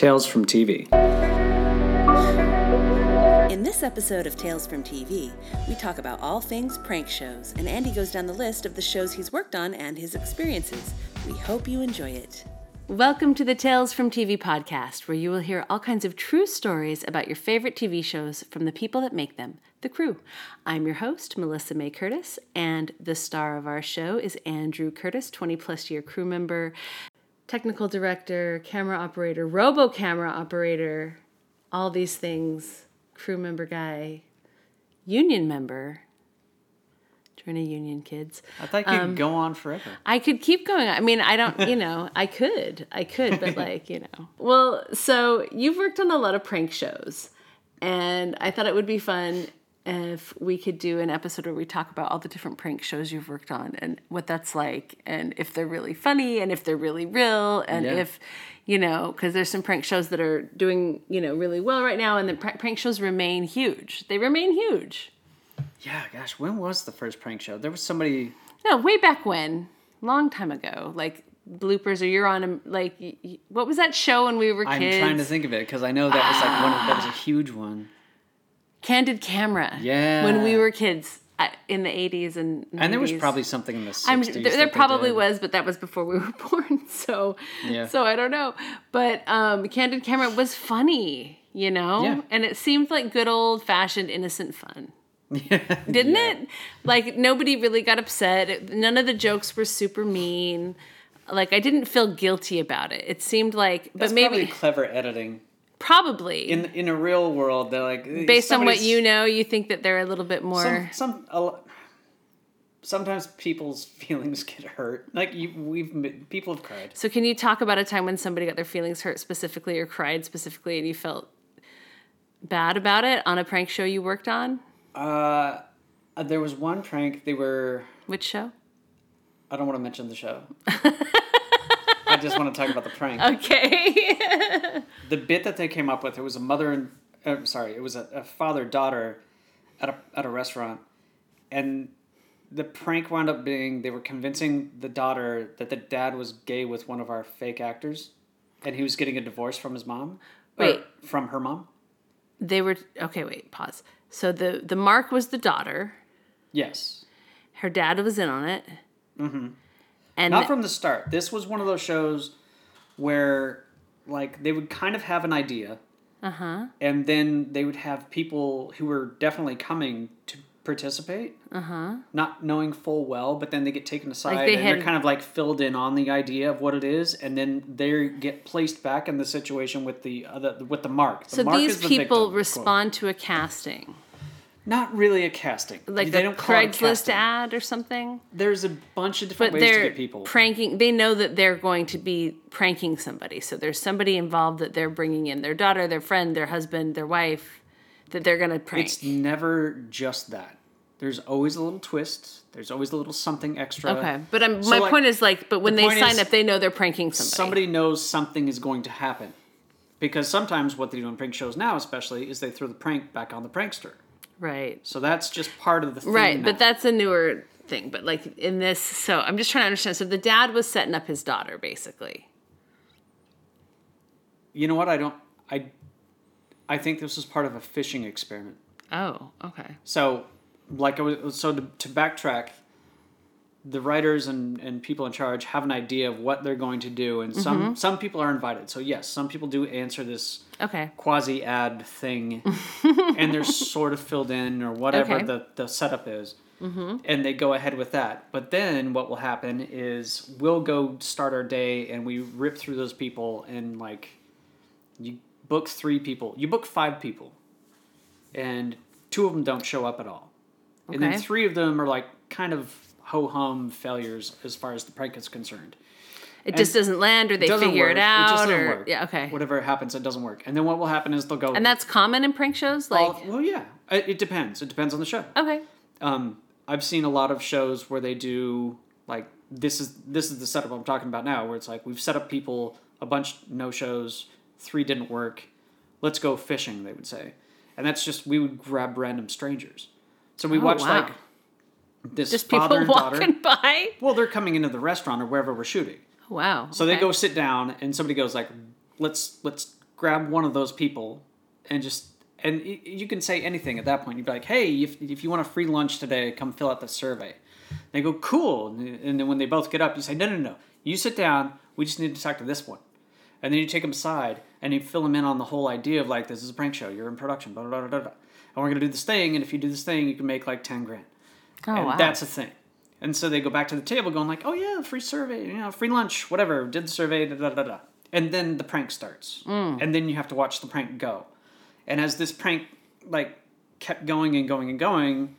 Tales from TV. In this episode of Tales from TV, we talk about all things prank shows, and Andy goes down the list of the shows he's worked on and his experiences. We hope you enjoy it. Welcome to the Tales from TV podcast, where you will hear all kinds of true stories about your favorite TV shows from the people that make them, the crew. I'm your host, Melissa May Curtis, and the star of our show is Andrew Curtis, 20 plus year crew member, technical director, camera operator, robo camera operator, all these things, crew member guy, union member. Join a union, kids. I thought you could um, go on forever. I could keep going. I mean, I don't, you know, I could, I could, but like, you know. Well, so you've worked on a lot of prank shows, and I thought it would be fun if we could do an episode where we talk about all the different prank shows you've worked on and what that's like, and if they're really funny, and if they're really real, and Yeah. if, you know, because there's some prank shows that are doing, you know, really well right now, and the prank prank shows remain huge. They remain huge. Yeah, gosh, when was the first prank show? There was somebody. No, way back when, long time ago, like bloopers or you're on a like what was that show when we were I'm trying to think of it because I know that was like one. Of, that was a ah. huge one. Candid Camera. Yeah. When we were kids uh, in the 80s and 90s. And there was probably something in the 60s. I'm, there, there probably was, but that was before we were born. So, Yeah. so I don't know. But um, Candid Camera was funny, you know, Yeah. and it seemed like good old fashioned innocent fun. didn't it? Like nobody really got upset. None of the jokes were super mean. Like I didn't feel guilty about it. It seemed like, That's but maybe clever editing. Probably In in a real world, they're like based on what you know, you think that they're a little bit more. Some some sometimes people's feelings get hurt. Like you, we've people have cried. so can you talk about a time when somebody got their feelings hurt specifically or cried specifically, and you felt bad about it on a prank show you worked on? Uh, there was one prank. They were. Which show? I don't want to mention the show. I just want to talk about the prank. Okay. the bit that they came up with it was a mother and uh, sorry it was a, a father daughter at a, at a restaurant and the prank wound up being they were convincing the daughter that the dad was gay with one of our fake actors and he was getting a divorce from his mom Wait. from her mom they were okay. Wait, pause. So the the mark was the daughter. yes Her dad was in on it. Mm-hmm. And not from the start. This was one of those shows where like they would kind of have an idea. Uh-huh. and then they would have people who were definitely coming to participate. Uh-huh. Not knowing full well but then they get taken aside Like they and had- they're kind of like filled in on the idea of what it is. And then they get placed back in the situation with the other with the mark. The So mark these the people victim, quote. respond to a casting, not really a casting like they a don't call it a Craigslist ad or something. there's a bunch of different But ways to they're get people pranking. They know that they're going to be pranking somebody. So there's somebody involved that they're bringing in their daughter, their friend, their husband, their wife, that they're going to prank. it's never just that there's always a little twist there's always a little something extra okay, but I'm, So, my like, point is like, but when the they sign up, they know they're pranking somebody. somebody knows something is going to happen. Because sometimes what they do in prank shows now, especially, is they throw the prank back on the prankster. Right? So that's just part of the thing. Right, now. but that's a newer thing. But like in this, so I'm just trying to understand. So the dad was setting up his daughter, basically. you know what? I don't. I. I think this was part of a fishing experiment. Oh, okay. So, like, I was, so to, to backtrack, the writers and, and people in charge have an idea of what they're going to do, and some Mm-hmm. some people are invited. So yes, some people do answer this Okay. quasi ad thing, and they're sort of filled in or whatever Okay. the, the setup is. Mm-hmm. And they go ahead with that. But then what will happen is we'll go start our day and we rip through those people and like you book three people, you book five people, and two of them don't show up at all. And then three of them are like kind of ho hum failures as far as the prank is concerned. It just doesn't land, or they figure work. it out, just or work. yeah, okay. Whatever happens, it doesn't work. And then what will happen is they'll go. And that's common in prank shows, like well, well, yeah. It, it depends. It depends on the show. okay, Um, I've seen a lot of shows where they do like this is this is the setup I'm talking about now, where it's like we've set up people a bunch no shows, three didn't work. Let's go fishing, they would say, and that's just we would grab random strangers. So we Oh, watched wow. like this just father people and daughter. walking by. Well, they're coming into the restaurant or wherever we're shooting. Wow. So they go sit down, and somebody goes like, "Let's let's grab one of those people and just and you can say anything at that point. You'd be like, "Hey, if, if you want a free lunch today, come fill out the survey." They go, "Cool," and then when they both get up, you say, "No, no, no, you sit down. We just need to talk to this one." And then you take them aside and you fill them in on the whole idea of like, "This is a prank show. You're in production, blah blah blah blah, blah. and we're gonna do this thing. And if you do this thing, you can make like ten grand." Oh, and wow. that's a thing. And so they go back to the table going like, oh yeah, free survey, you know, free lunch, whatever, did the survey, da da da da. And then the prank starts. Mm. And then you have to watch the prank go. And as this prank like kept going and going and going,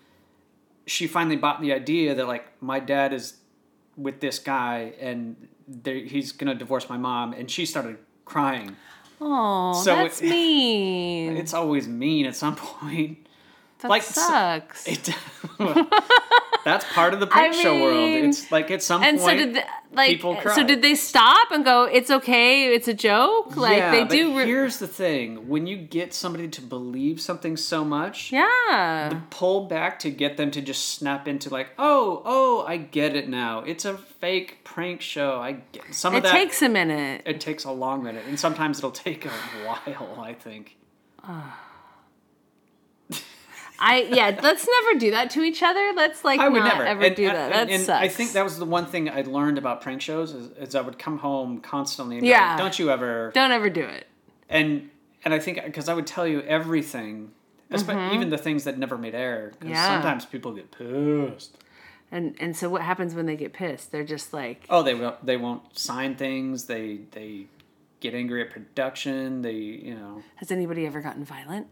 she finally bought the idea that like my dad is with this guy and he's gonna divorce my mom and she started crying. Oh, So that's it- mean. It's always mean at some point. that like, sucks. It, that's part of the prank show world. It's like at some and point, so did the, like people so did they stop and go it's okay it's a joke like yeah, they do re- here's the thing: when you get somebody to believe something so much, yeah pull back to get them to just snap into like, oh, oh, I get it now. It's a fake prank show. I get some it of that. takes a minute it takes a long minute, and sometimes it'll take a while. I think. I yeah let's never do that to each other let's like I would never ever And- do and- that that and sucks I think that was the one thing I learned about prank shows is, is I would come home constantly. And Yeah. like, Don't you ever? don't ever do it and and I think because I would tell you everything, espe- even the things that never made air. Mm-hmm. Yeah. sometimes people get pissed. and and so what happens when they get pissed they're just like Oh, they won't. They won't sign things. They they get angry at production. They you know has anybody ever gotten violent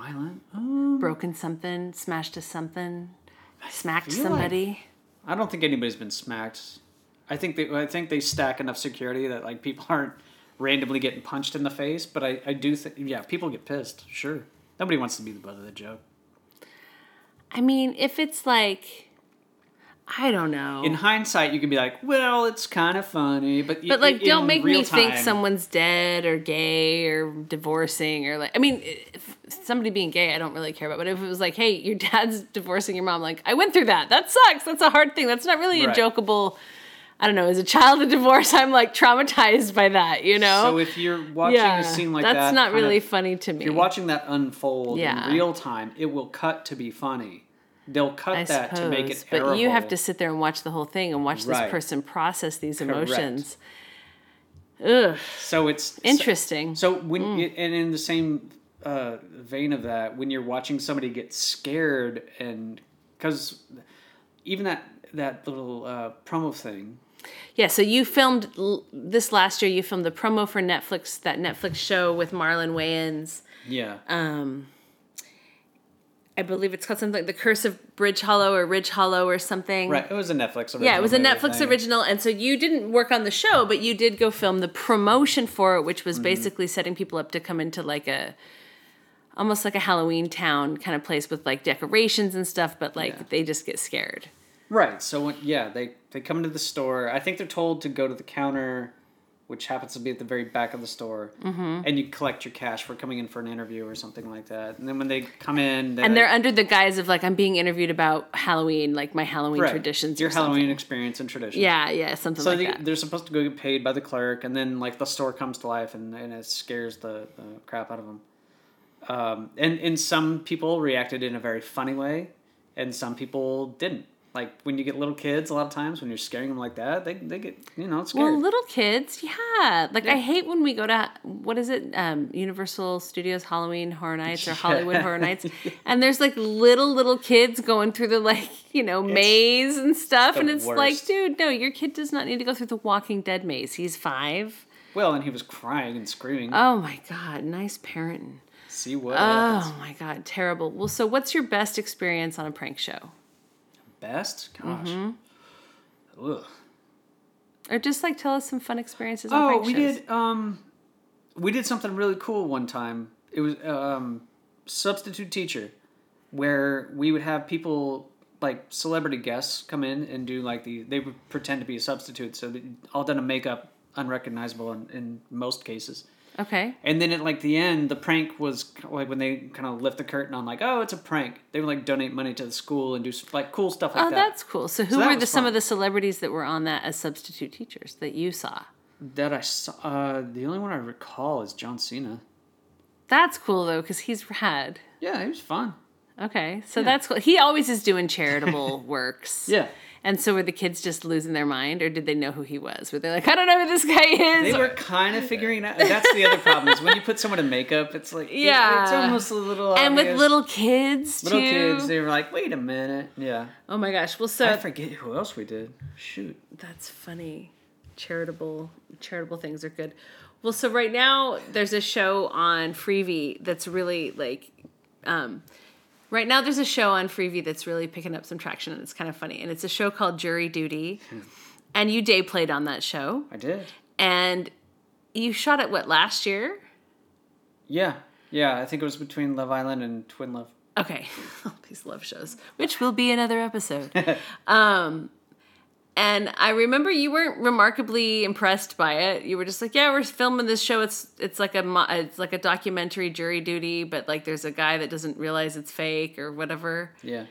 violent. Um, broken something smashed to something smacked feel like- somebody I don't think anybody's been smacked. I think they I think they stack enough security that like people aren't randomly getting punched in the face. But I I do think yeah people get pissed. Sure, nobody wants to be the butt of the joke. i mean if it's like i don't know In hindsight, you can be like, well, it's kind of funny, but But like, don't make me think someone's dead or gay or divorcing or like. I mean, if somebody being gay, I don't really care about. But if it was like, hey, your dad's divorcing your mom, like I went through that. That sucks. That's a hard thing. That's not really a Right. jokeable. I don't know. As a child of divorce, I'm like traumatized by that. You know. So if you're watching yeah, a scene like that's that, that's not really of- funny to me. If you're watching that unfold Yeah. in real time, it will cut to be funny. They'll cut I that suppose, to make it but you have to sit there and watch the whole thing and watch Right. this person process these Correct. emotions. Ugh, So it's interesting. So when Mm. and in the same uh, vein of that, when you're watching somebody get scared and because even that that little uh, promo thing, Yeah, so you filmed l- this last year. You filmed the promo for Netflix, that Netflix show with Marlon Wayans. yeah, Um, I believe it's called something like The Curse of Bridge Hollow or Ridge Hollow or something. right. It was a Netflix. Original Yeah, it was a Netflix thing. original, and so you didn't work on the show, but you did go film the promotion for it, which Mm-hmm. was basically setting people up to come into like a almost like a Halloween town kind of place with like decorations and stuff, but like Yeah. they just get scared. Right. So when, yeah, they they come into the store. I think they're told to go to the counter, which happens to be at the very back of the store, mm-hmm. and you collect your cash for coming in for an interview or something like that. And then when they come in, they And they're under the guise of like I'm being interviewed about Halloween, like my Halloween right, traditions. your or something. Halloween experience and traditions. Yeah, yeah, something So like they, that. they're supposed to go get paid by the clerk, and then like the store comes to life, and, and it scares the, the crap out of them. Um, and and some people reacted in a very funny way, and some people didn't. Like when you get little kids, a lot of times when you're scaring them like that, they, they get you know scared. Well, little kids, yeah. Like I hate when we go to what is it, um, Universal Studios Halloween Horror Nights or Hollywood Yeah. Horror Nights, and there's like little little kids going through the like you know maze and stuff, and it's like, dude, no, your kid does not need to go through the Walking Dead maze. He's five. well, and he was crying and screaming. Oh my god, nice parenting. See what happens. Oh my god, terrible. Well, so what's your best experience on a prank show, Best, gosh. Mm-hmm. Ugh. or just like tell us some fun experiences Oh, we shows? did. Um, we did something really cool one time. It was um, substitute teacher, where we would have people like celebrity guests come in and do like the they would pretend to be a substitute, so they all done in makeup, unrecognizable in, in most cases. Okay. And then at like the end, the prank was like when they kind of lift the curtain on like, oh, it's a prank. They would like donate money to the school and do like cool stuff like Oh, that. Oh, that's cool. So who that were the some of the celebrities that were on that as substitute teachers that you saw? that I saw, uh, the only one I recall is John Cena. That's cool though, because he's rad. Yeah, he was fun. Okay, so that's cool. He always is doing charitable works. Yeah. And so were the kids just losing their mind, or did they know who he was? Were they like, I don't know who this guy is? They were kind of figuring out. That's the other problem is when you put someone in makeup, it's like Yeah. it's almost a little and with little kids little too. kids. They were like, wait a minute, yeah. oh my gosh! Well, so I forget who else we did. Shoot. That's funny. Charitable charitable things are good. Well, so right now there's a show on Freevee that's really like um right now there's a show on Freevee that's really picking up some traction and it's kind of funny. And it's a show called Jury Duty. And you day played on that show. I did. And you shot it what last year? Yeah, yeah. I think it was between Love Island and Twin Love. Okay, all these love shows, which will be another episode. um, and I remember you weren't remarkably impressed by it. You were just like, "Yeah, we're filming this show. It's it's like a it's like a documentary jury duty, but like there's a guy that doesn't realize it's fake or whatever." Yeah.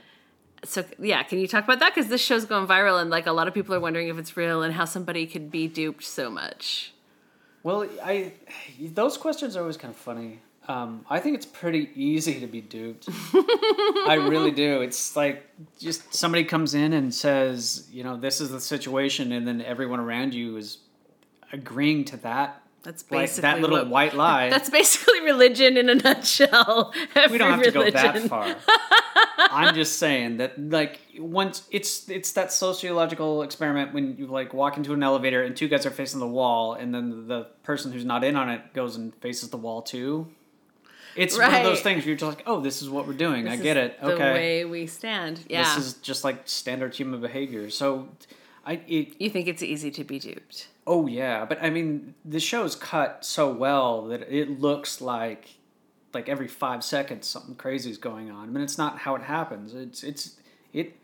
So yeah, can you talk about that? Because this show's going viral, and like a lot of people are wondering if it's real and how somebody could be duped so much. Well, I those questions are always kind of funny. Um, I think it's pretty easy to be duped. I really do. It's like just somebody comes in and says, you know, this is the situation, and then everyone around you is agreeing to that. That's Like basically that little what- white lie. That's basically religion in a nutshell. we don't have to go that far. I'm just saying that like once it's it's that sociological experiment when you like walk into an elevator and two guys are facing the wall and then the person who's not in on it goes and faces the wall too. It's one of those things where you're just like, oh, this is what we're doing. This I get it. The Okay, The way we stand. Yeah. this is just like standard human behavior. So, I it, you think it's easy to be duped. Oh yeah, but I mean, the show's cut so well that it looks like like every five seconds something crazy is going on. I mean, it's not how it happens. It's it's it.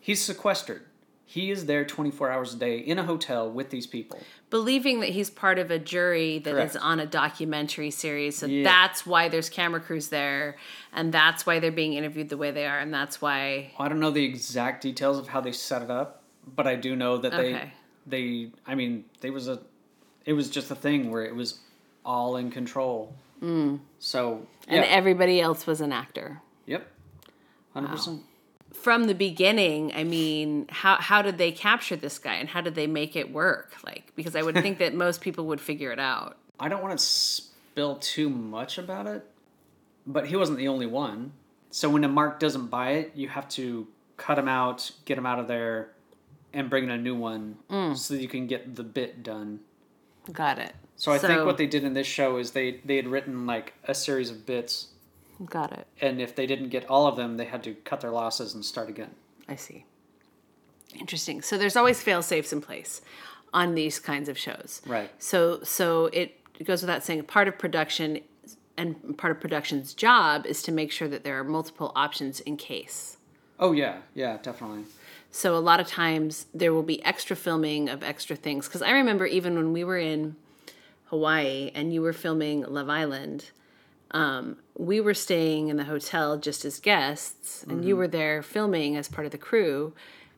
He's sequestered. He is there twenty four hours a day in a hotel with these people. Believing that he's part of a jury that is Correct. on a documentary series. So Yeah. that's why there's camera crews there. And that's why they're being interviewed the way they are. And that's why. I don't know the exact details of how they set it up, but I do know that they Okay. they. I mean, there was a. It was just a thing where it was all in control. Mm. So And everybody else was an actor. yep. Hundred percent. From the beginning, I mean, how, how did they capture this guy and how did they make it work? Like, because I would think that most people would figure it out. I don't want to spill too much about it, but he wasn't the only one. So when a mark doesn't buy it, you have to cut him out, get him out of there, and bring in a new one mm. so that you can get the bit done. Got it. So I think what they did in this show is they they had written like a series of bits, Got it. and if they didn't get all of them, they had to cut their losses and start again. I see. Interesting. So there's always fail safes in place on these kinds of shows. Right. So so it goes without saying part of production and part of production's job is to make sure that there are multiple options in case. Oh yeah, yeah, definitely. So a lot of times there will be extra filming of extra things because I remember even when we were in Hawaii and you were filming Love Island, um, we were staying in the hotel just as guests, and you mm-hmm. were there filming as part of the crew.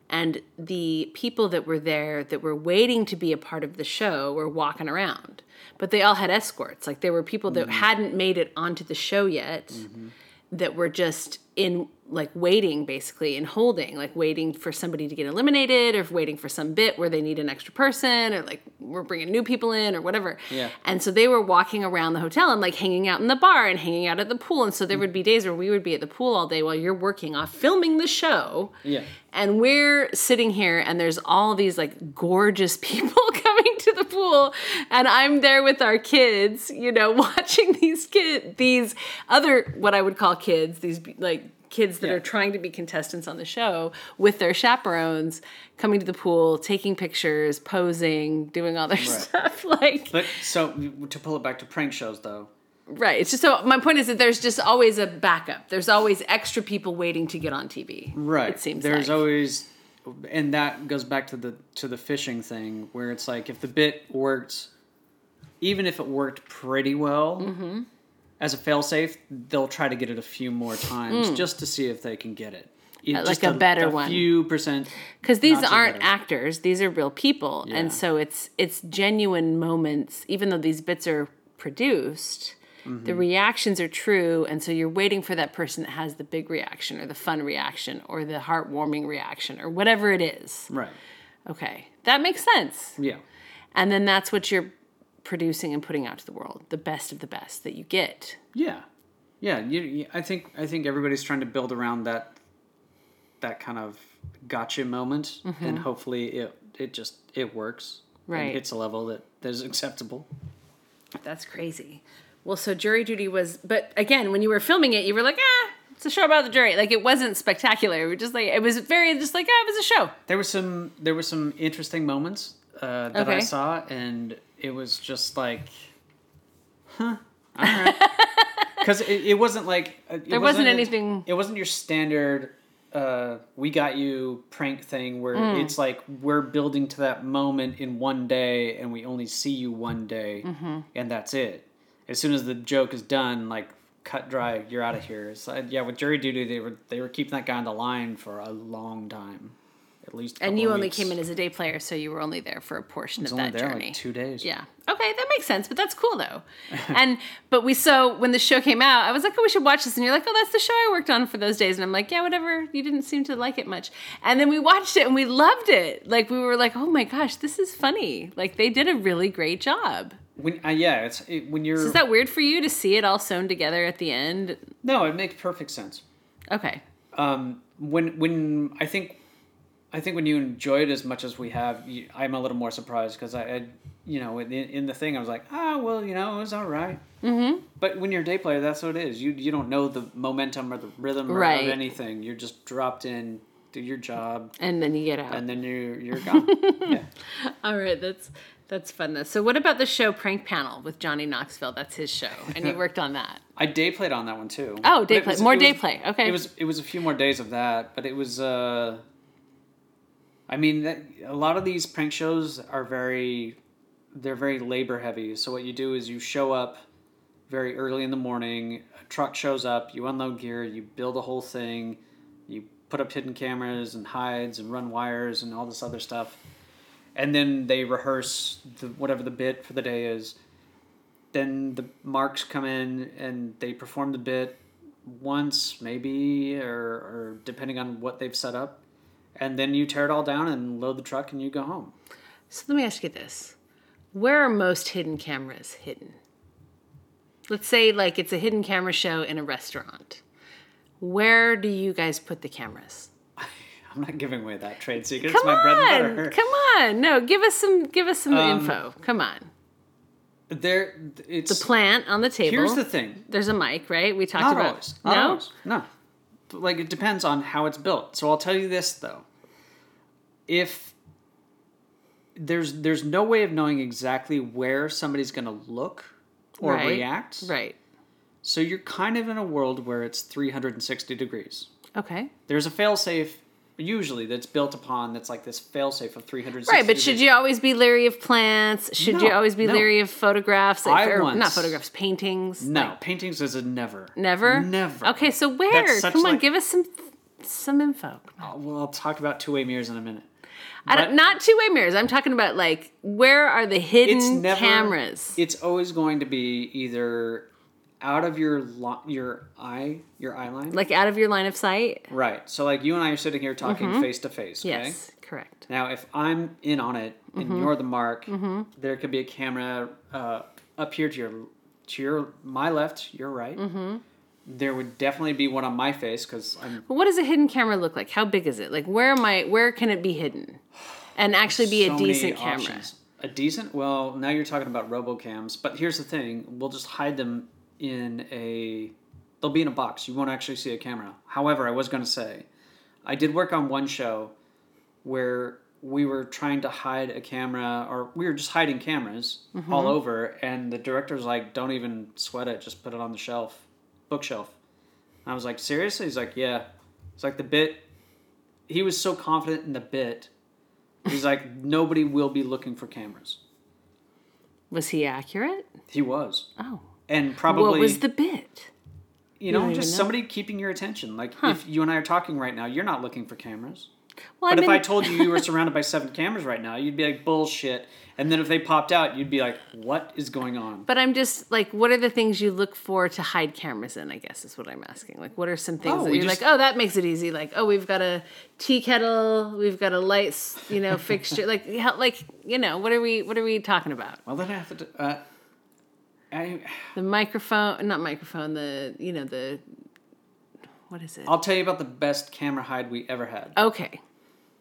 And the people that were there that were waiting to be a part of the show were walking around, but they all had escorts. Like there were people that mm. hadn't made it onto the show yet mm-hmm. that were just in like waiting basically and holding like waiting for somebody to get eliminated or waiting for some bit where they need an extra person or like we're bringing new people in or whatever Yeah. and so they were walking around the hotel and like hanging out in the bar and hanging out at the pool and so there mm. would be days where we would be at the pool all day while you're working off filming the show Yeah. and we're sitting here and there's all these like gorgeous people coming to the pool and i'm there with our kids you know watching these kids these other what i would call kids these like kids that Yeah. are trying to be contestants on the show with their chaperones coming to the pool taking pictures posing doing all their stuff like But so to pull it back to prank shows though, right it's just so my point is that there's just always a backup there's always extra people waiting to get on tv right it seems there's like. always and that goes back to the to the fishing thing where it's like if the bit worked even if it worked pretty well as a failsafe they'll try to get it a few more times just to see if they can get it Uh, just like a better one. few percent. because these aren't better. actors these are real people Yeah. and so it's it's genuine moments even though these bits are produced Mm-hmm. the reactions are true and so you're waiting for that person that has the big reaction or the fun reaction or the heartwarming reaction or whatever it is Right. okay that makes sense Yeah. and then that's what you're producing and putting out to the world the best of the best that you get Yeah. Yeah. You, you, I think I think everybody's trying to build around that that kind of gotcha moment, and hopefully it it just it works. Mm-hmm. Right. And hits a level that that is acceptable. That's crazy. Well, so jury duty was, but again, when you were filming it, you were like, ah, it's a show about the jury. Like it wasn't spectacular. It was just like it was very just like ah, it was a show. There was some there were some interesting moments uh, that I saw, and it was just like, huh, all right. Because it, it wasn't like uh, it There wasn't a- anything- It wasn't your standard. Uh, we got you prank thing where Mm. it's like we're building to that moment in one day and we only see you one day Mm-hmm. and that's it. As soon as the joke is done, like cut dry, you're out of here. So, yeah, with jury duty, they were they were keeping that guy on the line for a long time, at least. a And you of only weeks. came in as a day player, so you were only there for a portion of only that there journey. like two days. Yeah. Okay, that makes sense, but that's cool though. and but we so when the show came out, I was like, oh, we should watch this, and you're like, oh, that's the show I worked on for those days, and I'm like, yeah, whatever. You didn't seem to like it much, and then we watched it and we loved it. Like we were like, oh my gosh, this is funny. Like they did a really great job. When uh, yeah, it's it, when you're Is that weird for you to see it all sewn together at the end? no, it makes perfect sense. Okay. Um, when when I think I think when you enjoy it as much as we have, you, I'm a little more surprised because I, I, you know, in, in the thing I was like, ah, well, you know, it was all right. Mm-hmm. But when you're a day player, that's what it is. You you don't know the momentum or the rhythm or, Right. of anything. You're just dropped in, do your job, And then you get out. and then you're you're gone. yeah. All right, that's that's fun. though. So what about the show Prank Panel with Johnny Knoxville? That's his show, and you worked on that. I day played on that one too. Oh, day play. was- More day was- play. Okay. It was it was a few more days of that, but it was. uh I mean, that, a lot of these prank shows are very, they're very labor heavy. So what you do is you show up very early in the morning. A truck shows up. You unload gear. You build a whole thing. You put up hidden cameras and hides and run wires and all this other stuff. And then they rehearse the, whatever the bit for the day is then the marks come in and they perform the bit once maybe or, or depending on what they've set up and then you tear it all down and load the truck and you go home So let me ask you this: Where are most hidden cameras hidden? Let's say like it's a hidden camera show in a restaurant. Where do you guys put the cameras? I'm not giving away that trade secret Come it's my bread and on, butter come on. No, give us some give us some Um, info. Come on. there it's the Plant on the table. here's the thing There's a mic, right? We talked not about always not no. always no like it depends on how it's built so i'll tell you this though if there's there's no way of knowing exactly where somebody's going to look or Right, react Right. So you're kind of in a world where it's 360 degrees. Okay. There's a failsafe usually that's built upon that's like this failsafe of 360 Right, but should you always be leery of plants? Should you always be no. leery of photographs? I or, once- not photographs, paintings. No, paintings is a never. Never. Never. Okay, so where? Come on, like- give us some some info. Oh, well, I'll talk about two-way mirrors in a minute. I don't, not two way mirrors. I'm talking about like where are the hidden It's never cameras? It's always going to be either out of your lo- your eye, your eye line. like out of your line of sight. right. So like you and I are sitting here talking face to face? Mm-hmm. Yes, correct. Now, if I'm in on it and Mm-hmm. you're the mark, there could be a camera uh, up here to your to your my left, your right. Mm-hmm. There would definitely be one on my face because I'm But what does a hidden camera look like? How big is it? Like where am I? Where can it be hidden, and actually be so a decent camera? options. A decent? Well, now you're talking about robocams, but here's the thing: we'll just hide them in a. They'll be in a box. You won't actually see a camera. However, I was going to say, I did work on one show where we were trying to hide a camera, or we were just hiding cameras Mm-hmm. all over, and the director was like, "Don't even sweat it. Just put it on the shelf, bookshelf." And I was like, "Seriously?" He's like, "Yeah." It's like the bit. He was so confident in the bit. He's like, nobody will be looking for cameras. Was he accurate? He was, Oh, and probably what was the bit? you know, just know. somebody keeping your attention. Like if you and I are talking right now, you're not looking for cameras. Well, But I if I told you you were surrounded by seven cameras right now, you'd be like bullshit. And then if they popped out, you'd be like, "What is going on?" But I'm just like, what are the things you look for to hide cameras in? I guess is what I'm asking. Like, what are some things Oh, that you're just- like, oh, that makes it easy. Like, oh, we've got a tea kettle, we've got a lights, you know, fixture. Like, how, like, you know, what are we, what are we talking about? Well, then I have to. Uh, I The microphone, not microphone. The, you know, the, what is it? I'll tell you about the best camera hide we ever had. Okay,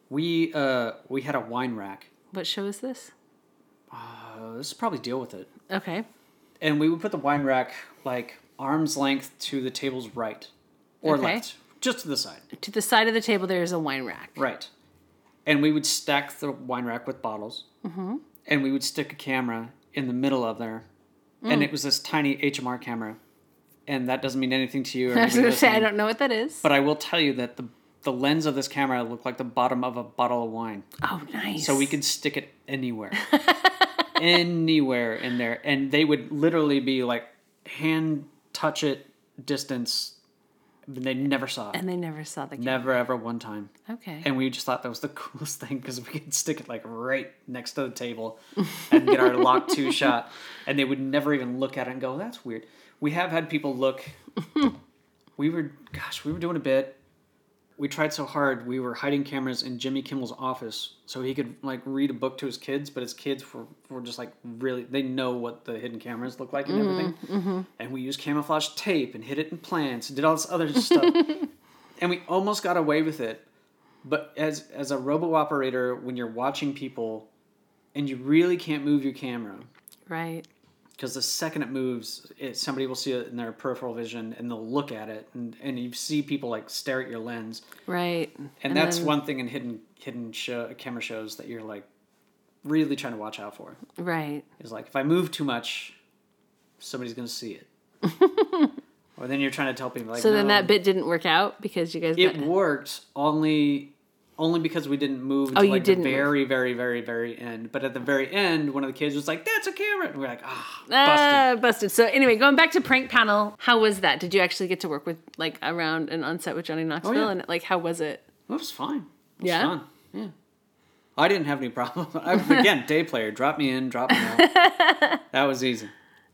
We uh we had a wine rack. what show is this? Uh, this is probably deal with it. Okay, And we would put the wine rack like arm's length to the table's right or Okay. left, just to the side. to the side of the table there is a wine rack. Right. And we would stack the wine rack with bottles. Mm-hmm. And we would stick a camera in the middle of there. Mm. And it was this tiny HMR camera. And that doesn't mean anything to you. Or I was gonna say I don't know what that is. But I will tell you that the the lens of this camera looked like the bottom of a bottle of wine. oh, nice. So we could stick it anywhere. anywhere in there. And they would literally be like hand touch it distance. They never saw it. And they never saw the camera. Never ever one time. Okay. And we just thought that was the coolest thing because we could stick it like right next to the table and get our lock two shot. And they would never even look at it and go, that's weird. We have had people look. we were, gosh, we were doing a bit. We tried so hard. We were hiding cameras in Jimmy Kimmel's office so he could like read a book to his kids, but his kids were, were just like really, they know what the hidden cameras look like and mm-hmm, everything. Mm-hmm. And we used camouflage tape and hid it in plants and did all this other stuff. and we almost got away with it but as as a robo operator when you're watching people and you really can't move your camera right. Because the second it moves it, somebody will see it in their peripheral vision and they'll look at it and, and you see people like stare at your lens Right. and, that's then- one thing in hidden hidden show, camera shows that you're like really trying to watch out for Right. is like if i move too much somebody's gonna see it or then you're trying to tell people like So then "No, that bit didn't work out because you guys it got worked only only because we didn't move until Oh, you like the very very very very end but at the very end one of the kids was like that's a camera and we're like ah busted Ah, busted. So anyway, going back to prank panel, how was that? Did you actually get to work with like around and on set with Johnny Knoxville? yeah. And like, how was it? it was fine it was Yeah? fun. yeah i didn't have any problem I, again day player drop me in drop me out that was easy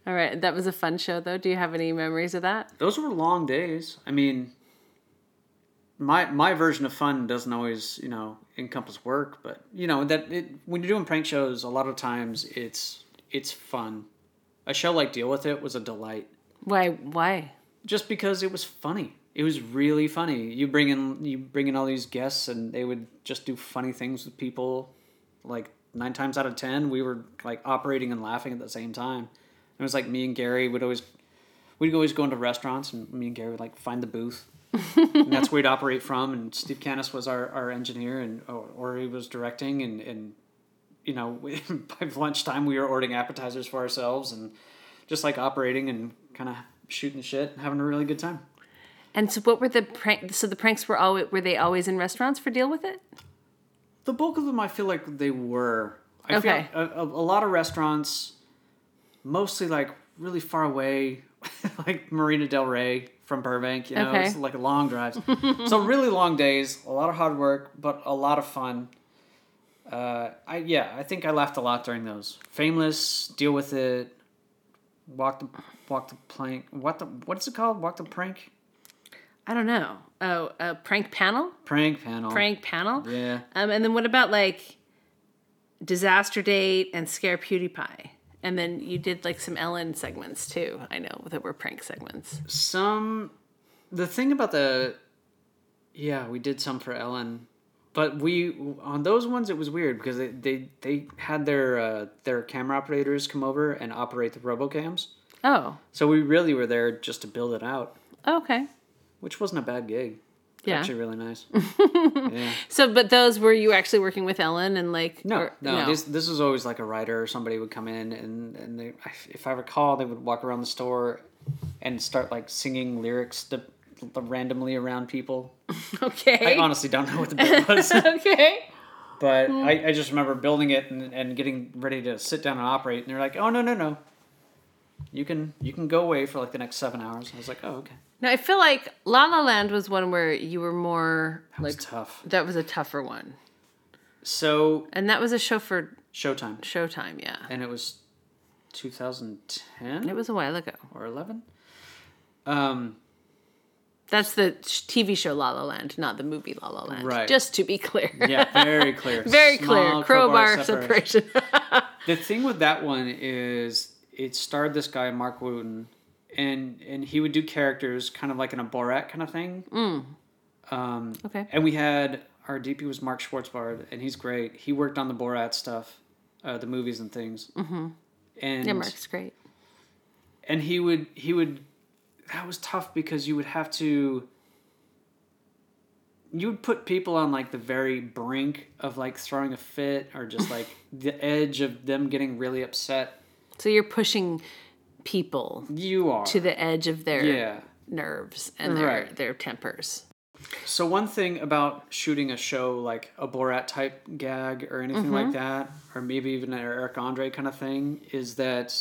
All right, that was a fun show though. Do you have any memories of that? those were long days i mean my my version of fun doesn't always you know encompass work but you know that it, when you're doing prank shows a lot of times it's it's fun. A show like deal with it was a delight. Why? Why? just because it was funny. It was really funny. You bring in you bring in all these guests and they would just do funny things with people. Like nine times out of ten we were like operating and laughing at the same time. It was like me and gary would always we'd always go into restaurants and me and gary would like find the booth and that's where we'd operate from and steve canis was our, our engineer and or, or he was directing and and you know by lunchtime we were ordering appetizers for ourselves and just like operating and kind of shooting shit and having a really good time And so, what were the prank? So the pranks were always were they always in restaurants for deal with it? The bulk of them, I feel like they were. I Okay. feel a, a lot of restaurants, mostly like really far away, like Marina Del Rey from Burbank. You know, Okay. it's like long drives. so really long days, a lot of hard work, but a lot of fun. Uh, I yeah, I think I laughed a lot during those. Fameless, deal with it. Walk the walk the plank. What the what's it called? Walk the prank. I don't know. Oh, a prank panel, Prank panel. prank panel. Yeah. Um, and then what about like disaster date and scare PewDiePie? And then you did like some Ellen segments too. I know that were prank segments. some the thing about the yeah we did some for ellen but we on those ones it was weird because they they, they had their uh, their camera operators come over and operate the robocams Oh, so we really were there just to build it out okay. which wasn't a bad gig Yeah. actually really nice. Yeah. So, but those were you actually working with Ellen and like no or- no, this this was always like a writer or somebody would come in and and they if i recall they would walk around the store and start like singing lyrics to, randomly around people. Okay. i honestly don't know what the bit was. Okay. But hmm. I, I just remember building it and, and getting ready to sit down and operate, and they're like, "Oh no no no, you can you can go away for like the next seven hours." I was like, "Oh okay." Now I feel like La La Land was one where you were more was like tough. that was a tougher one, So and that was a show for Showtime, Showtime. Yeah, and it was 2010 it was a while ago. or 11. Um, That's the TV show La La Land, not the movie La La Land. Right. Just to be clear. yeah, very clear. Very Small clear. Crowbar, separation. separation. The thing with that one is it starred this guy Mark Wootton, and and he would do characters kind of like in a Borat kind of thing. Um, okay. and we had our DP was Mark Schwartzbard, and he's great. He worked on the Borat stuff, uh, the movies and things. Mm-hmm. And Yeah, Mark's great. and he would he would that was tough because you would have to you would put people on like the very brink of like throwing a fit or just like the edge of them getting really upset So you're pushing people you are. to the edge of their yeah. nerves and their Right. their tempers. so one thing about shooting a show like a borat type gag or anything like that or maybe even an eric andre kind of thing is that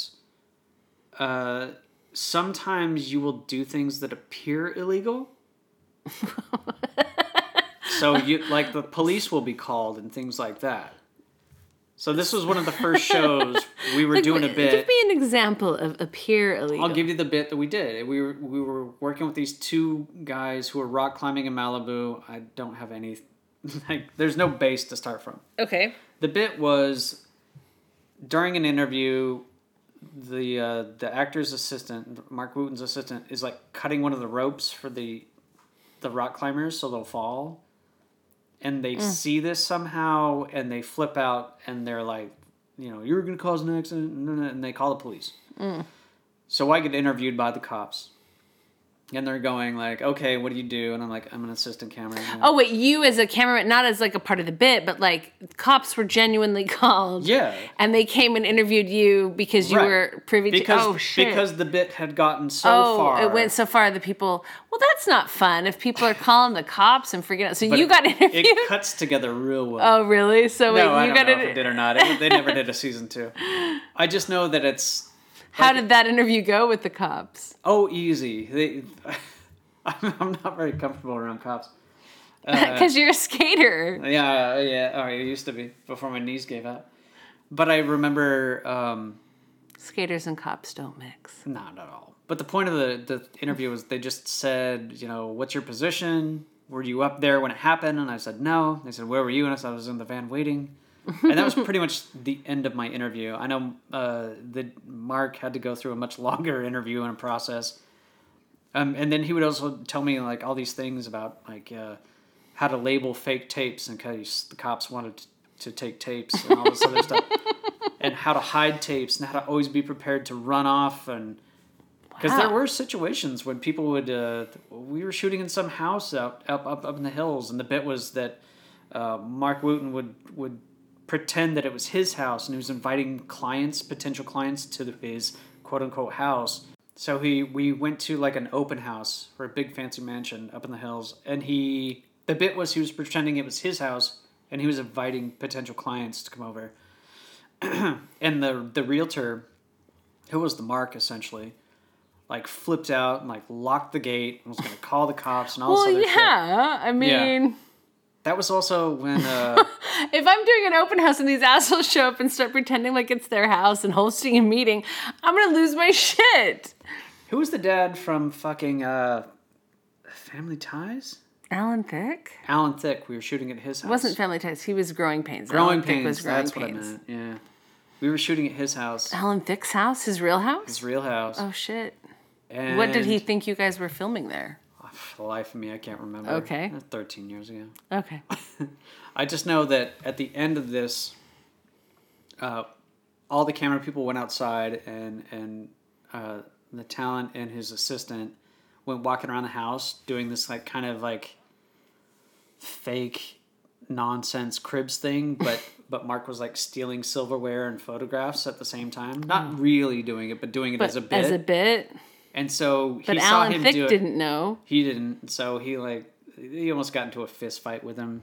uh, sometimes you will do things that appear illegal. So you like the police will be called and things like that so this was one of the first shows we were doing a bit Give me an example of appear illegal. I'll give you the bit that we did. We were we were working with these two guys who were rock climbing in Malibu. I don't have any like there's no base to start from. okay. The bit was during an interview the uh, the actor's assistant, Mark Wootton's assistant, is like cutting one of the ropes for the the rock climbers so they'll fall. And they mm. see this somehow and they flip out and they're like, you know, you're gonna cause an accident and they call the police. Mm. So I get interviewed by the cops. And they're going like, okay, what do you do? And I'm like, I'm an assistant cameraman. Oh wait, you as a cameraman, not as like a part of the bit, but like cops were genuinely called. Yeah. And they came and interviewed you because you Right. were privy because to. Oh shit. because the bit had gotten so oh, far. it went so far. The people. Well, that's not fun. If people are calling the cops and freaking out, so but you got interviewed. It cuts together real well. oh really? So wait, I you don't got know if it did or not. It- they never did a season two. I just know that it's How did that interview go with the cops? oh easy. They, I'm, not very comfortable around cops. Uh, Because you're a skater. Yeah, yeah. Oh, I used to be before my knees gave out. But I remember, um, Skaters and cops don't mix. not at all. But the point of the, the interview was they just said, you know, what's your position? Were you up there when it happened? And I said, no. They said, where were you? And I said, I was in the van waiting. And that was pretty much the end of my interview. I know uh, that Mark had to go through a much longer interview and process. Um, and then he would also tell me like all these things about like uh, how to label fake tapes in case the cops wanted to, to take tapes and all this other stuff, and how to hide tapes and how to always be prepared to run off and because there were situations when people would uh, we were shooting in some house out up up, up in the hills and the bit was that uh, Mark Wootton would would pretend that it was his house and he was inviting clients potential clients to the, his quote unquote house so he we went to like an open house for a big fancy mansion up in the hills and he the bit was he was pretending it was his house and he was inviting potential clients to come over and the the realtor who was the mark essentially like flipped out and like locked the gate and was going to call the cops and all Well, this other shit. yeah. I mean, That was also when uh, if I'm doing an open house and these assholes show up and start pretending like it's their house and hosting a meeting, I'm gonna lose my shit. who was the dad from fucking uh, Family Ties? Alan Thicke? Alan Thicke. We were shooting at his house. It wasn't Family Ties. He was Growing Pains. Growing Alan Pains. was Growing That's Pains. what I meant. Yeah, we were shooting at his house, Alan Thicke's house? His real house? his real house. oh shit. And What did he think you guys were filming there? For the life of me, I can't remember. Okay. Thirteen years ago. Okay. I just know that at the end of this, uh, all the camera people went outside, and and uh, the talent and his assistant went walking around the house doing this like kind of like fake nonsense cribs thing, but but Mark was like stealing silverware and photographs at the same time, not really doing it, but doing it But as a bit. as a bit. And so he But saw Alan him Thick do it. didn't know. He didn't. So he like he almost got into a fist fight with him.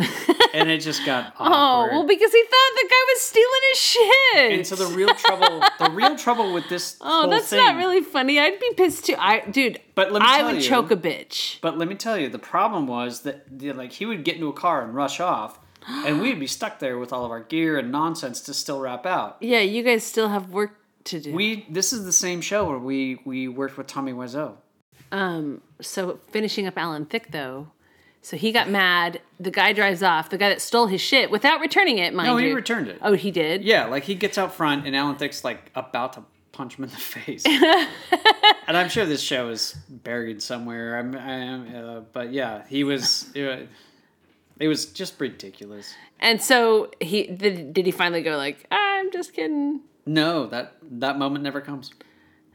and it just got oh, awkward. Oh, well, because he thought the guy was stealing his shit. and so the real trouble, the real trouble with this oh, that's thing, not really funny. I'd be pissed too. I, dude. But let me I would you- choke a bitch. But let me tell you, the problem was that like he would get into a car and rush off, and we'd be stuck there with all of our gear and nonsense to still wrap out. Yeah, you guys still have work to do. We this is the same show where we we worked with Tommy Wiseau. Um, so finishing up Alan Thicke though, so he got mad. The guy drives off. The guy that stole his shit without returning it, mind No, you. he returned it. Oh, he did. Yeah, like he gets out front and Alan Thicke's like about to punch him in the face. and I'm sure this show is buried somewhere. I'm, I'm uh, but yeah, he was. It, it was just ridiculous. And so he did. Did he finally go like, I'm just kidding? No, that that moment never comes.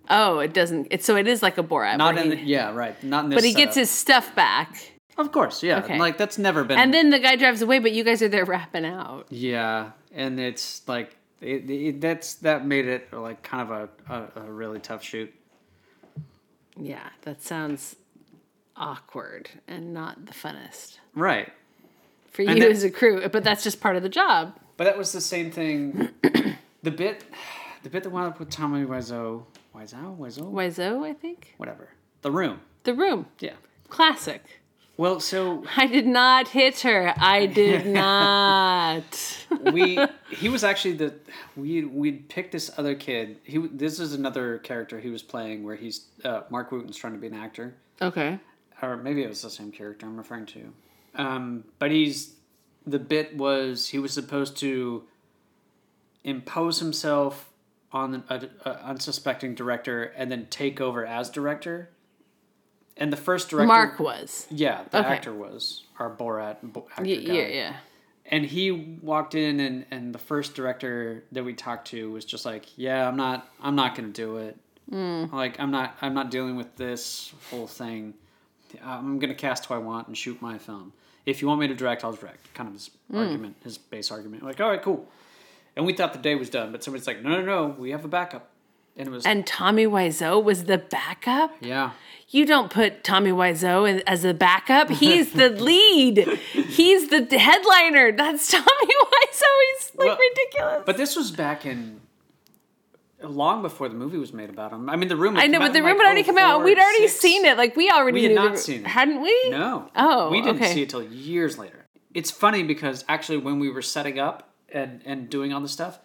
Oh, it doesn't. It's so it is like a Borat. Not in he- the, yeah, right. Not in this. but he gets his stuff back, Of course, yeah. Okay. Like that's never been. and then the guy drives away. But you guys are there rapping out. yeah, and it's like it, it, that's that made it like kind of a, a, a really tough shoot. Yeah, that sounds awkward and not the funnest Right. for you that- as a crew. But that's just part of the job. But that was the same thing. The bit, the bit that wound up with Tommy Wiseau, Wiseau, Wiseau, Wiseau, I think. whatever. The room. The room. Yeah. Classic. Well, so I did not hit her. I did not. we he was actually the we we'd picked this other kid. He this is another character he was playing where he's uh, Mark Wootton's trying to be an actor. okay. or maybe it was the same character I'm referring to. Um, but he's the bit was he was supposed to impose himself on an unsuspecting director and then take over as director. And the first director, Mark was. yeah, the Okay. actor was our Borat actor Y- guy. yeah, yeah. And he walked in, and and the first director that we talked to was just like, "Yeah, I'm not, I'm not gonna do it. Hmm. Like, I'm not, I'm not dealing with this whole thing. I'm gonna cast who I want and shoot my film. If you want me to direct, I'll direct." Kind of his Hmm. argument, his base argument. Like, all right, cool. And we thought the day was done, but somebody's like, "No, no, no, we have a backup." And it was, And Tommy Wiseau was the backup? yeah, You don't put Tommy Wiseau in- as a backup. He's the lead. He's the headliner. That's Tommy Wiseau. He's like Well, ridiculous. but this was back in. Long before the movie was made about him. I mean, the room. I know, but the room had already come out. Oh We'd already seen it. Like we already We had knew. not the, seen it. Hadn't we? No. Oh, We didn't okay. see it till years later. It's funny because actually when we were setting up and, and doing all the stuff,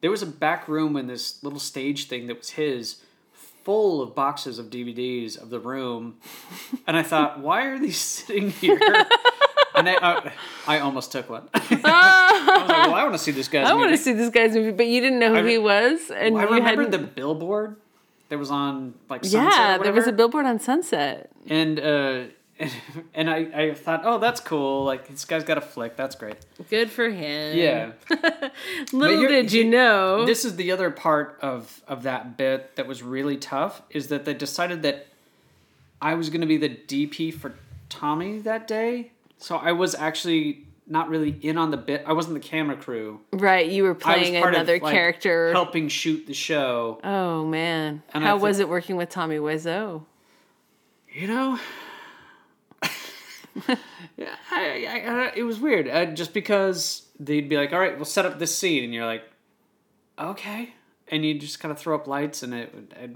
there was a back room in this little stage thing that was his full of boxes of DVDs of the room. And I thought, why are these sitting here? And I, I, I almost took one. I was like, well, I want to see this guy's I want to see this guy's movie, but you didn't know who I re- he was, and I you remember hadn't. the billboard that was on like Sunset yeah, there was a billboard on Sunset. and uh, and I, I thought, oh, that's cool. Like this guy's got a flick. That's great. Good for him. Yeah. Little did you know. This is the other part of of that bit that was really tough is that they decided that I was going to be the DP for Tommy that day. So I was actually not really in on the bit. I wasn't the camera crew. right, you were playing another of like, character. helping shoot the show. Oh man, And how was it working with Tommy Wiseau? You know. yeah, I, I, I, it was weird. Uh, just because they'd be like, "All right, we'll set up this scene," and you're like, "Okay," and you just kind of throw up lights, and it, would- it,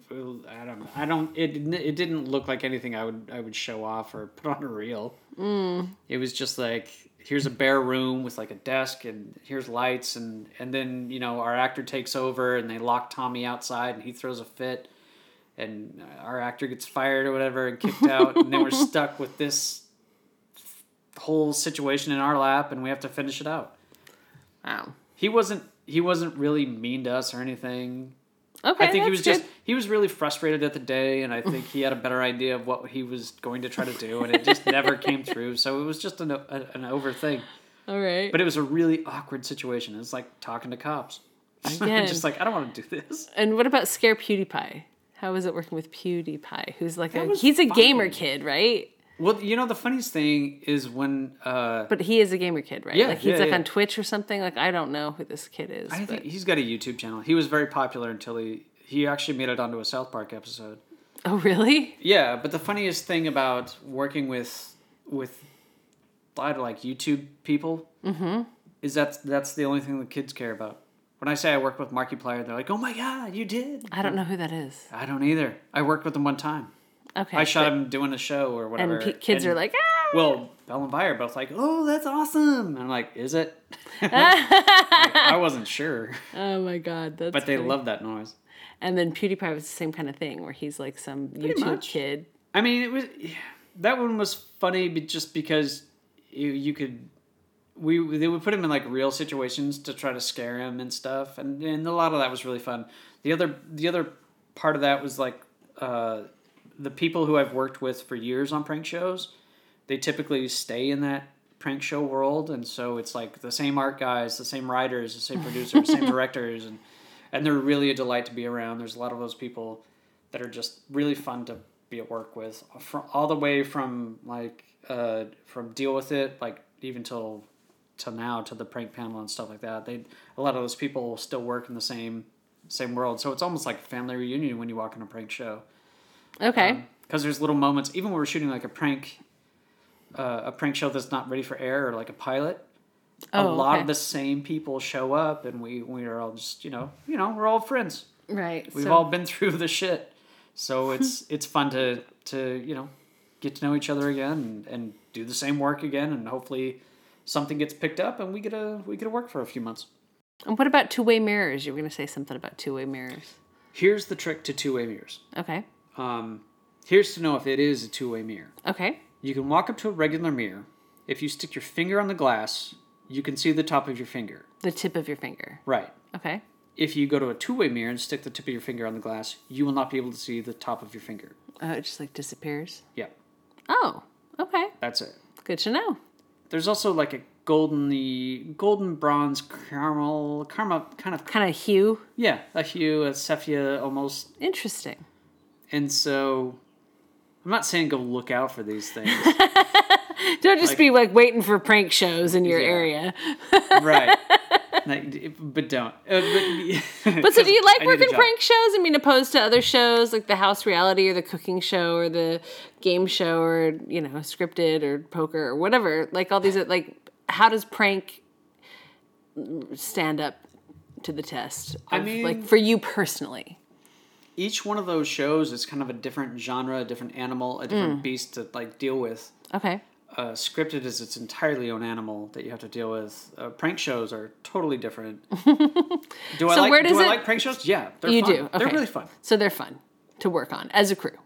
I don't, know. I don't, it, didn't- it didn't look like anything I would, I would show off or put on a reel. Mm. It was just like, here's a bare room with like a desk, and here's lights, and and then you know our actor takes over, and they lock Tommy outside, and he throws a fit and our actor gets fired or whatever and kicked out and then we're stuck with this whole situation in our lap and we have to finish it out Wow. he wasn't he wasn't really mean to us or anything Okay, i think he was just he was really frustrated at the day and i think he had a better idea of what he was going to try to do and it just never came through so it was just an, a, an over thing all right. but it was a really awkward situation It's like talking to cops Again. just like i don't want to do this and what about Scare PewDiePie? How was it working with PewDiePie? Who's like a he's a gamer kid, right? Well you know the funniest thing is when uh But he is a gamer kid, right? Yeah, like he's yeah, like yeah. on Twitch or something. Like I don't know who this kid is. I but think he's got a YouTube channel. He was very popular until he he actually made it onto a South Park episode. oh really? Yeah, but the funniest thing about working with with reply to like YouTube people mm-hmm. is that that's the only thing the kids care about. When I say I work with Markiplier, they're like, "Oh my god, you did!" I don't know who that is. I don't either. I worked with him one time. Okay. I shot but- him doing a show or whatever. And pe- kids and- are like, ah! Well, Belle and Vi are both like, "Oh, that's awesome!" And I'm like, "Is it?" I wasn't sure, oh my god, that's. but they funny. love that noise. And then PewDiePie was the same kind of thing, where he's like some YouTube much. kid. I mean, it was that one was funny, just because you, you could, we they would put him in like real situations to try to scare him and stuff, and and a lot of that was really fun. The other the other part of that was like uh, the people who I've worked with for years on prank shows, they typically stay in that prank show world, and so it's like the same art guys, the same writers, the same producers, same directors, and and they're really a delight to be around. There's a lot of those people that are just really fun to be at work with, from all the way from like uh, from deal with it, like even till till now to the prank panel and stuff like that. They a lot of those people still work in the same same world, so it's almost like a family reunion when you walk in a prank show Okay. because there's little moments even when we're shooting like a prank uh, a prank show that's not ready for air or like a pilot a Oh, lot okay. of the same people show up and we we are all just you know you know we're all friends right. we've so, all been through the shit so it's it's fun to to you know get to know each other again and, and do the same work again and hopefully something gets picked up and we get to we get to work for a few months And what about two way mirrors? You were going to say something about two way mirrors. here's the trick to two-way mirrors Okay. Um, here's to know if it is a two-way mirror Okay. You can walk up to a regular mirror. If you stick your finger on the glass, you can see the top of your finger. The tip of your finger. Right. Okay. If you go to a two way mirror and stick the tip of your finger on the glass, you will not be able to see the top of your finger. Oh, it just like disappears. Yeah, Oh, okay. that's it. Good to know. There's also like a golden the golden bronze caramel caramel kind of Kind of hue. yeah a hue a sepia almost Interesting. And so i'm not saying go look out for these things Don't just Like- be like waiting for prank shows in your Yeah. area. right Like, but don't uh, but, But so do you like I need a working prank shows? I mean, opposed to other shows like the house reality or the cooking show or the game show or, you know, scripted or poker or whatever. Like all these, like, how does prank stand up to the test? I mean- like for you personally. Each one of those shows is kind of a different genre, a different animal, a different beast to like deal with. Okay. Uh, scripted is its entirely own animal that you have to deal with. Uh, prank shows are totally different. do I So like? where does do I like prank shows? Yeah, they're You fun. do. They're really fun. So they're fun to work on as a crew.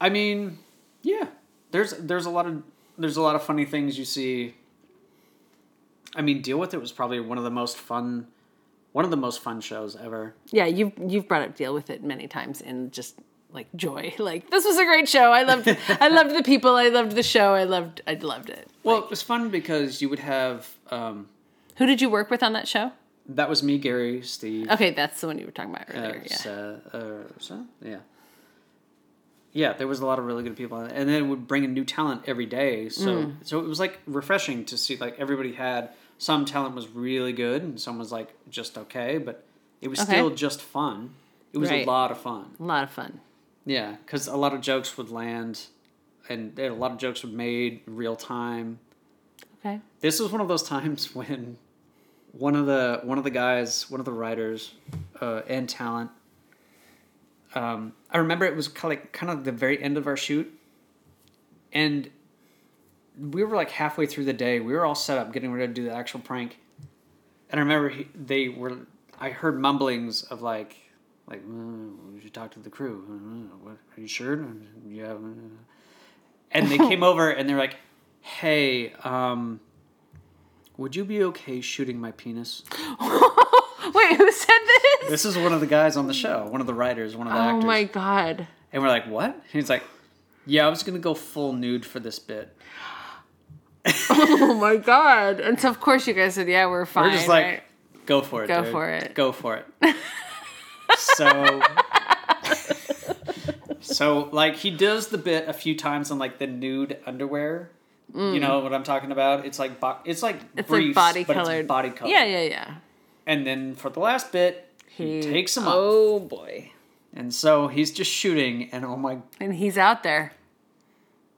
I mean, yeah. There's there's a lot of there's a lot of funny things you see. I mean, deal with it was probably one of the most fun, one of the most fun shows ever. Yeah, you've you've brought up deal with it many times in just like joy. Like this was a great show. I loved I loved the people. I loved the show. I loved I loved it. Well, it was fun because you would have. Um, Who did you work with on that show? that was me, Gary, Steve. Okay, that's the one you were talking about Uh, earlier. yeah. so- uh, yeah. Yeah, there was a lot of really good people, and then it would bring in new talent every day. So, Mm. so it was like refreshing to see like everybody had some talent was really good, and some was like just okay, but it was Okay. still just fun. It was Right. a lot of fun. A lot of fun. Yeah, because a lot of jokes would land, and a lot of jokes were made real time. Okay. This was one of those times when one of the one of the guys, one of the writers, uh, and talent. Um, I remember it was kind of like kind of the very end of our shoot, and we were like halfway through the day. We were all set up, getting ready to do the actual prank, and I remember he, they were. I heard mumblings of like, like "Uh, we should talk to the crew. Uh, what, are you sure? Yeah. uh." And they came over and they're like, "Hey, um, would you be okay shooting my penis?" Wait, who said this? This is one of the guys on the show, one of the writers, one of the Oh actors. Oh my god. And we're like, "What?" And he's like, "Yeah, I was gonna go full nude for this bit." Oh my god. And so of course you guys said, yeah, we're fine. We're just like, right? "Go for it, Go dude. for it." Go for it." so, so like he does the bit a few times on like the nude underwear. You know what I'm talking about? It's like bo- it's like Mm. it's briefs, like body colored. Body color. Yeah, yeah, yeah. And then for the last bit, he, takes him off. Oh boy. And so he's just shooting, and oh my, And he's out there.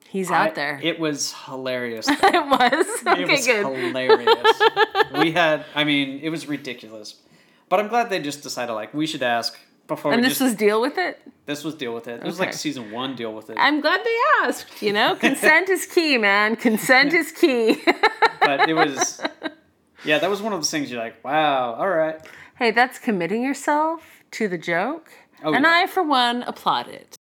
He's out I- there. It was hilarious. it was. Okay, it was good. hilarious. we had, I mean, it was ridiculous. But I'm glad they just decided like we should ask before. and we this just, was deal with it. this was deal with it. It was like season one deal with it. I'm glad they asked. You know, consent is key, man. Consent is key. but it was, yeah, that was one of those things you're like, wow, all right. hey, that's committing yourself to the joke. Oh, and yeah. I, for one, applaud it.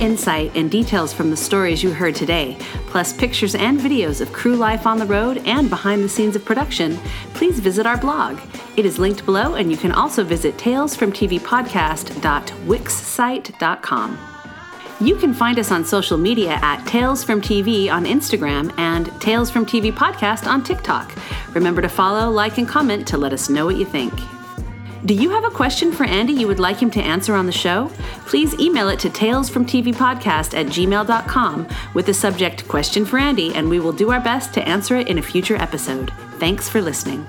Insight and details from the stories you heard today, plus pictures and videos of crew life on the road and behind the scenes of production, please visit our blog. It is linked below, and you can also visit talesfromtvpodcast.wixsite.com. You can find us on social media at Tales from TV on Instagram and Tales from TV Podcast on TikTok. Remember to follow, like, and comment to let us know what you think. Do you have a question for Andy you would like him to answer on the show? Please email it to talesfromtvpodcast at gmail.com with the subject Question for Andy, and we will do our best to answer it in a future episode. Thanks for listening.